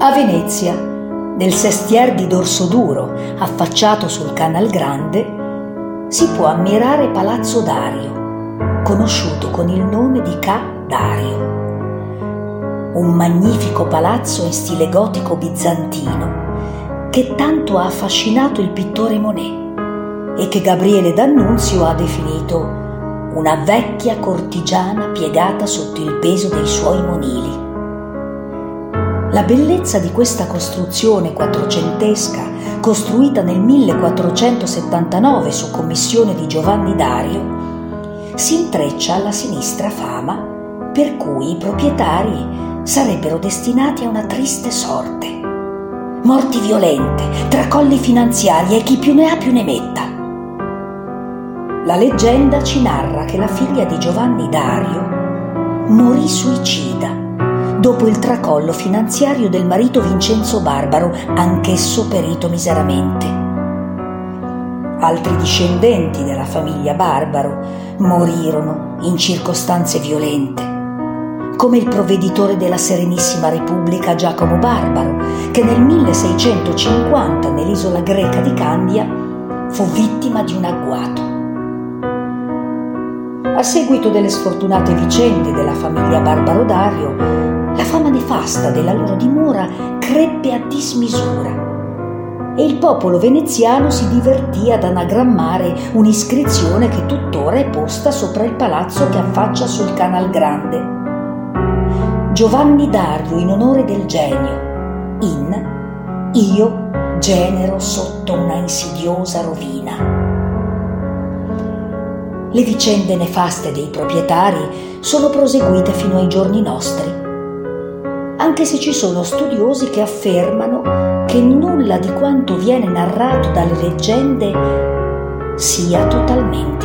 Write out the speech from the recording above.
A Venezia, nel sestier di Dorsoduro, affacciato sul Canal Grande, si può ammirare Palazzo Dario, conosciuto con il nome di Ca Dario. Un magnifico palazzo in stile gotico bizantino che tanto ha affascinato il pittore Monet e che Gabriele D'Annunzio ha definito una vecchia cortigiana piegata sotto il peso dei suoi monili. La bellezza di questa costruzione quattrocentesca, costruita nel 1479 su commissione di Giovanni Dario, si intreccia alla sinistra fama per cui i proprietari sarebbero destinati a una triste sorte morti violente, tracolli finanziari e chi più ne ha più ne metta. La leggenda ci narra che la figlia di Giovanni Dario morì suicida dopo il tracollo finanziario del marito Vincenzo Barbaro, anch'esso perito miseramente. Altri discendenti della famiglia Barbaro morirono in circostanze violente come il provveditore della Serenissima Repubblica Giacomo Barbaro, che nel 1650 nell'isola greca di Candia fu vittima di un agguato. A seguito delle sfortunate vicende della famiglia Barbaro Dario, nefasta della loro dimora crebbe a dismisura. E il popolo veneziano si divertì ad anagrammare un'iscrizione che tuttora è posta sopra il palazzo che affaccia sul Canal Grande. Giovanni Dario in onore del genio, in Io genero sotto una insidiosa rovina. Le vicende nefaste dei proprietari sono proseguite fino ai giorni nostri, anche se ci sono studiosi che affermano che nulla di quanto viene narrato dalle leggende sia totalmente.